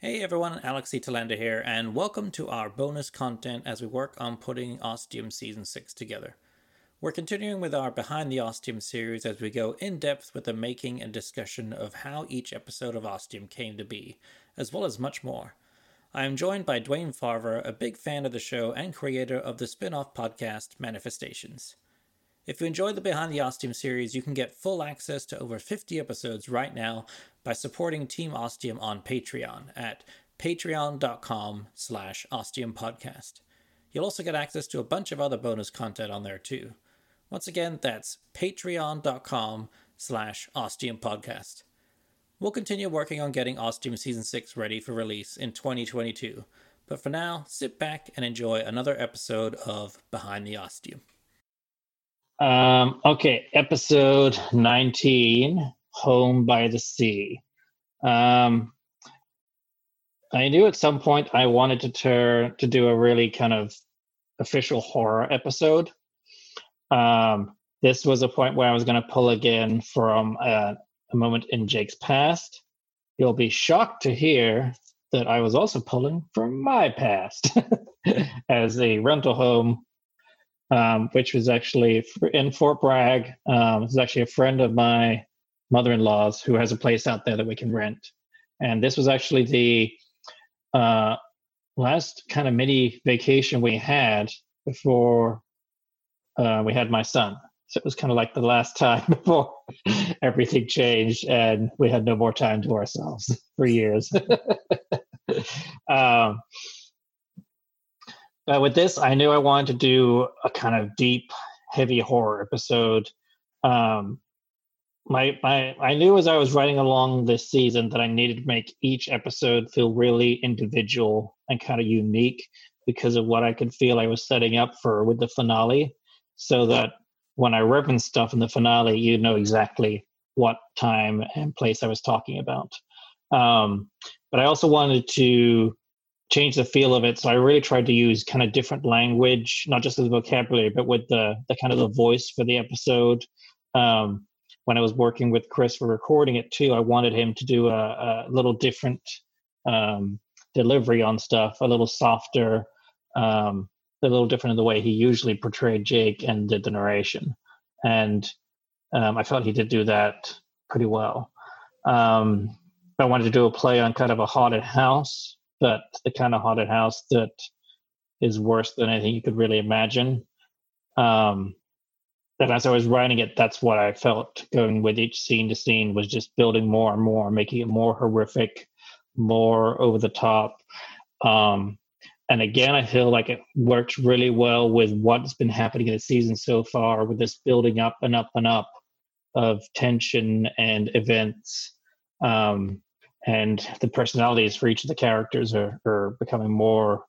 Hey everyone, Alex E. Talenda here, and welcome to our bonus content as we work on putting Ostium Season 6 together. We're continuing with our Behind the Ostium series as we go in depth with the making and discussion of how each episode of Ostium came to be, as well as much more. I am joined by Dwayne Farver, a big fan of the show and creator of the spin off podcast Manifestations. If you enjoy the Behind the Ostium series, you can get full access to over 50 episodes right now by supporting Team Ostium on Patreon at patreon.com slash ostiumpodcast. You'll also get access to a bunch of other bonus content on there too. Once again, that's patreon.com slash ostiumpodcast. We'll continue working on getting Ostium Season 6 ready for release in 2022, but for now, sit back and enjoy another episode of Behind the Ostium. Um, okay, episode 19 Home by the Sea. Um, I knew at some point I wanted to turn to do a really kind of official horror episode. Um, this was a point where I was going to pull again from uh, a moment in Jake's past. You'll be shocked to hear that I was also pulling from my past as a rental home um, which was actually in Fort Bragg. Um, it's actually a friend of my mother-in-law's who has a place out there that we can rent. And this was actually the uh, last kind of mini vacation we had before uh, we had my son. So it was kind of like the last time before everything changed and we had no more time to ourselves for years. um, but with this, I knew I wanted to do a kind of deep, heavy horror episode. Um, my my I knew as I was writing along this season that I needed to make each episode feel really individual and kind of unique because of what I could feel I was setting up for with the finale, so that when I reference stuff in the finale, you know exactly what time and place I was talking about. Um, but I also wanted to change the feel of it. So I really tried to use kind of different language, not just the vocabulary, but with the the kind of the voice for the episode. Um, when I was working with Chris for recording it too, I wanted him to do a, a little different um, delivery on stuff, a little softer, um, a little different in the way he usually portrayed Jake and did the narration. And um, I felt he did do that pretty well. Um, I wanted to do a play on kind of a haunted house but the kind of haunted house that is worse than anything you could really imagine. Um, and as I was writing it, that's what I felt going with each scene to scene was just building more and more, making it more horrific, more over the top. Um, and again, I feel like it worked really well with what's been happening in the season so far, with this building up and up and up of tension and events. Um, and the personalities for each of the characters are, are becoming more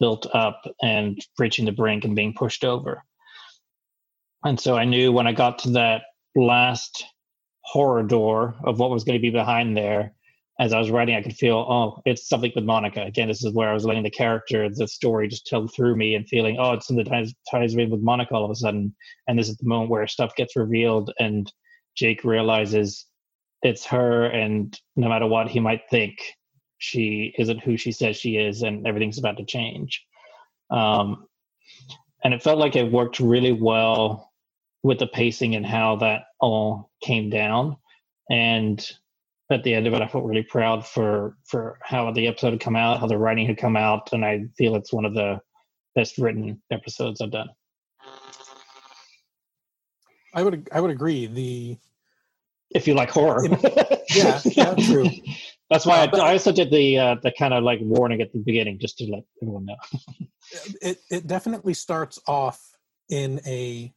built up and reaching the brink and being pushed over. And so I knew when I got to that last horror door of what was going to be behind there, as I was writing, I could feel, oh, it's something with Monica. Again, this is where I was letting the character, the story just tell through me and feeling, oh, it's in the ties, ties with Monica all of a sudden. And this is the moment where stuff gets revealed and Jake realizes it's her and no matter what he might think she isn't who she says she is and everything's about to change. Um, and it felt like it worked really well with the pacing and how that all came down. And at the end of it i felt really proud for for how the episode had come out how the writing had come out and i feel it's one of the best written episodes i've done. I would I would agree. The if you like horror. yeah, yeah, true. That's why Uh, I, I also did the uh, the kind of like warning at the beginning, just to let everyone know. it it definitely starts off in a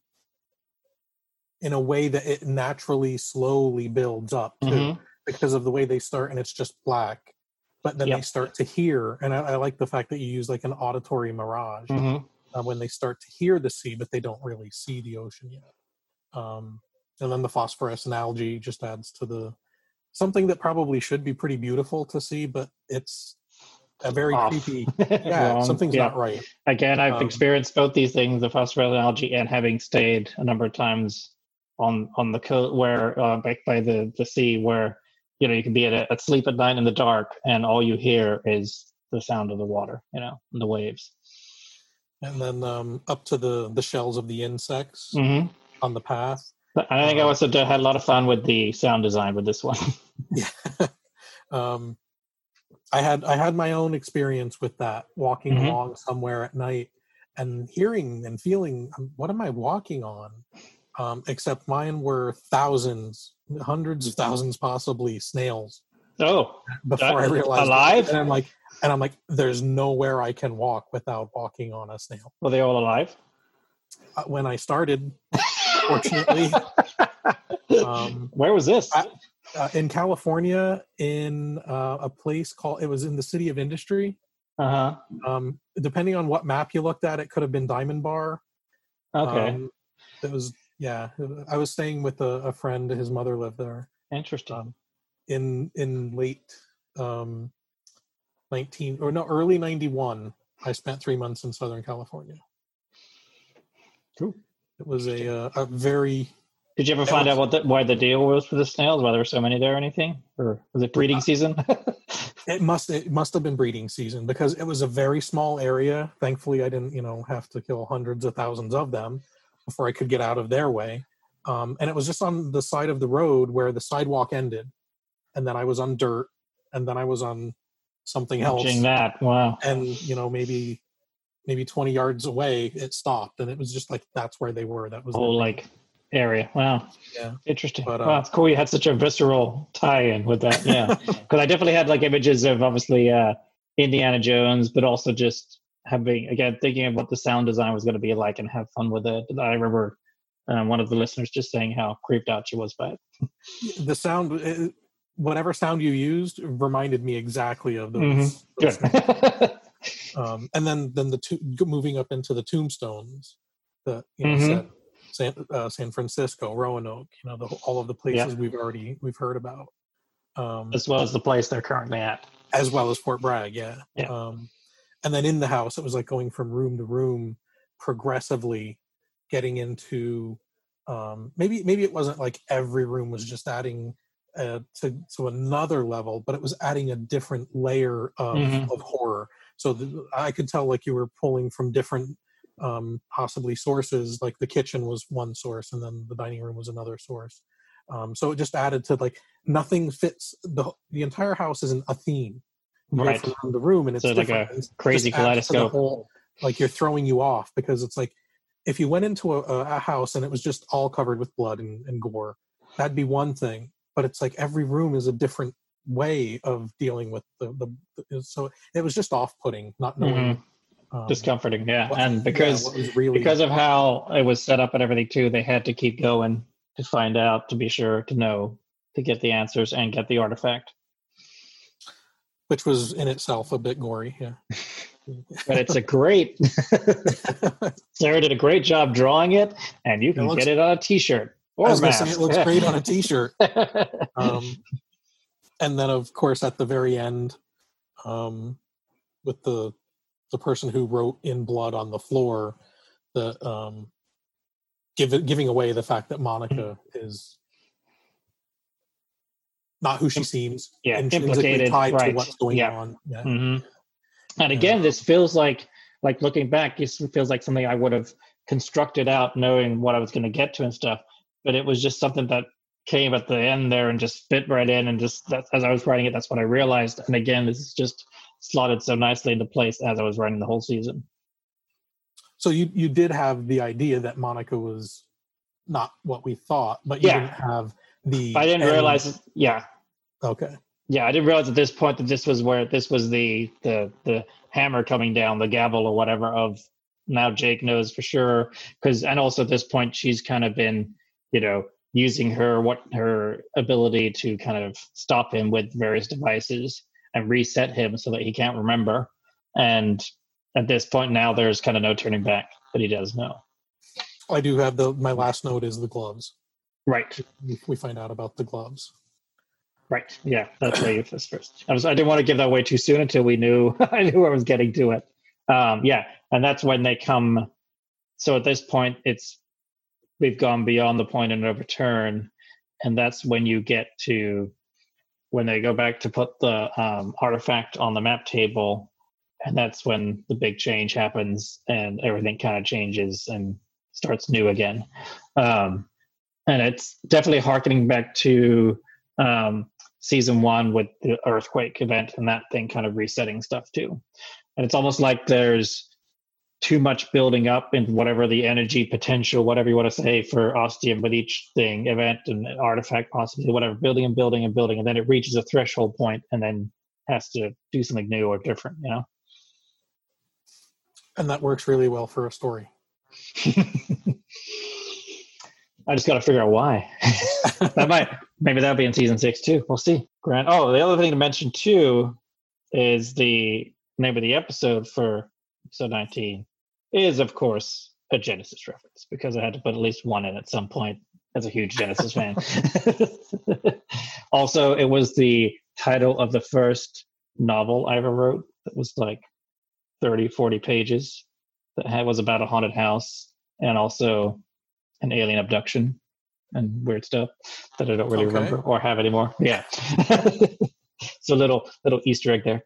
in a way that it naturally slowly builds up too, Mhm. because of the way they start and it's just black but then Yep. they start to hear and I, I like the fact that you use like an auditory mirage Mhm. uh, when they start to hear the sea but they don't really see the ocean yet um, and then the phosphorescent algae just adds to the something that probably should be pretty beautiful to see but it's a very Off. creepy yeah something's Yeah. not right Again, I've Um, experienced both these things: the phosphorescent algae, and having stayed a number of times on on the coast where uh, back by the the sea, where you know you can be at, a, at sleep at night in the dark, and all you hear is the sound of the water, you know, and the waves. and then um, up to the the shells of the insects Mm-hmm. on the path I think I Uh, also had a lot of fun with the sound design with this one. yeah um i had i had my own experience with that walking Mhm. along somewhere at night and hearing and feeling um, what am i walking on um except mine were thousands hundreds of thousands possibly snails oh, before i realized alive? and i'm like and i'm like there's nowhere i can walk without walking on a snail were they all alive? Uh, when i started fortunately um Where was this? I- uh, in California, in uh, a place called it was in the city of Industry. Uh huh. Um, depending on what map you looked at, it could have been Diamond Bar. Okay. Um, it was yeah. I was staying with a, a friend. His mother lived there Interesting. um, in in late um, nineteen or no early ninety one. I spent three months in Southern California. Cool. It was a uh, a very Did you ever find was- out what the, why the deal was for the snails? Why there were so many there or anything? Or was it breeding season? It must it must have been breeding season because it was a very small area. Thankfully, I didn't you know have to kill hundreds of thousands of them before I could get out of their way. Um, and it was just on the side of the road where the sidewalk ended, and then I was on dirt, and then I was on something else, Watching that. Wow. and you know maybe maybe twenty yards away it stopped, and it was just like that's where they were. That was Whole like area. Wow. Yeah. Interesting. But, uh, wow, it's cool you had such a visceral tie-in with that. Yeah. Because I definitely had like images of obviously uh, Indiana Jones, but also just having again thinking of what the sound design was going to be like and have fun with it. I remember um, one of the listeners just saying how creeped out she was by it. the sound. It, whatever sound you used reminded me exactly of those. Mhm. those Good. um, and then then the two moving up into the tombstones, the you know Mhm. San, uh, San Francisco, Roanoke, you know the, all of the places we've already we've heard about, um, as well as the place they're currently at. as well as Fort Bragg, yeah. Yeah. Um, and then in the house, it was like going from room to room, progressively getting into um, maybe maybe it wasn't like every room was just adding uh, to to another level, but it was adding a different layer of, Mhm. of horror. So the, I could tell like you were pulling from different um, possibly sources. Like the kitchen was one source, and then the dining room was another source. Um, so it just added to like nothing fits the the entire house isn't a theme. You go Right. from room to room, and it's So like a crazy the kaleidoscope. whole- like you're throwing you off because it's like if you went into a, a a house and it was just all covered with blood and, and gore, that'd be one thing. But it's like every room is a different way of dealing with the the. the so it was just off-putting, not knowing. um, Discomforting, yeah. what- and because was really because of how it was set up and everything too, they had to keep going to find out to be sure to know to get the answers and get the artifact. which was in itself a bit gory. Yeah. But it's a great Sarah did a great job drawing it, and you can looks- get it on a T-shirt or I was gonna say it looks great on a T-shirt. um, and then of course at the very end um, with the the person who wrote in blood on the floor the um, give it, giving away the fact that monica is not who she seems yeah, implicated, tied to right, what's going yeah. on yeah. hmm And again, this feels like like looking back, this feels like something I would have constructed out, knowing what I was going to get to and stuff. But it was just something that came at the end there and just fit right in, and just that, as I was writing it, that's what I realized. And again, this is just slotted so nicely into place as I was writing the whole season. so you you did have the idea that monica was not what we thought, but you Yeah. didn't have the. I didn't end- realize. Yeah, Okay. yeah, I didn't realize at this point that this was where this was the the the hammer coming down, the gavel or whatever. Of now, Jake knows for sure because, and also at this point, she's kind of been, you know, using her what her ability to kind of stop him with various devices and reset him so that he can't remember. And at this point now, there's kind of no turning back, but he does know. I do have the. My last note is the gloves. Right. We- find out about the gloves. Right. Yeah, that's where you first. first. I was. I didn't want to give that away too soon until we knew. I knew I was getting to it. Um, yeah, and that's when they come. So at this point, it's we've gone beyond the point of no return, and that's when you get to when they go back to put the um, artifact on the map table, and that's when the big change happens, and everything kind of changes and starts new again. Um, and it's definitely harkening back to um, season one with the earthquake event and that thing kind of resetting stuff too. And it's almost like there's too much building up in whatever the energy potential, whatever you want to say for Ostium with each thing, event and artifact, possibly whatever, building and building and building, and then it reaches a threshold point and then has to do something new or different, you know? And that works really well for a story. I just got to figure out why. that might maybe that'll be in season six too. We'll see. Grant. Oh, the other thing to mention too is the name of the episode for episode nineteen is of course a Genesis reference because I had to put at least one in at some point as a huge Genesis fan. also, it was the title of the first novel I ever wrote that was like 30, 40 pages that had, was about a haunted house and also an alien abduction and weird stuff that I don't really Okay. remember or have anymore. Yeah. so little little Easter egg there.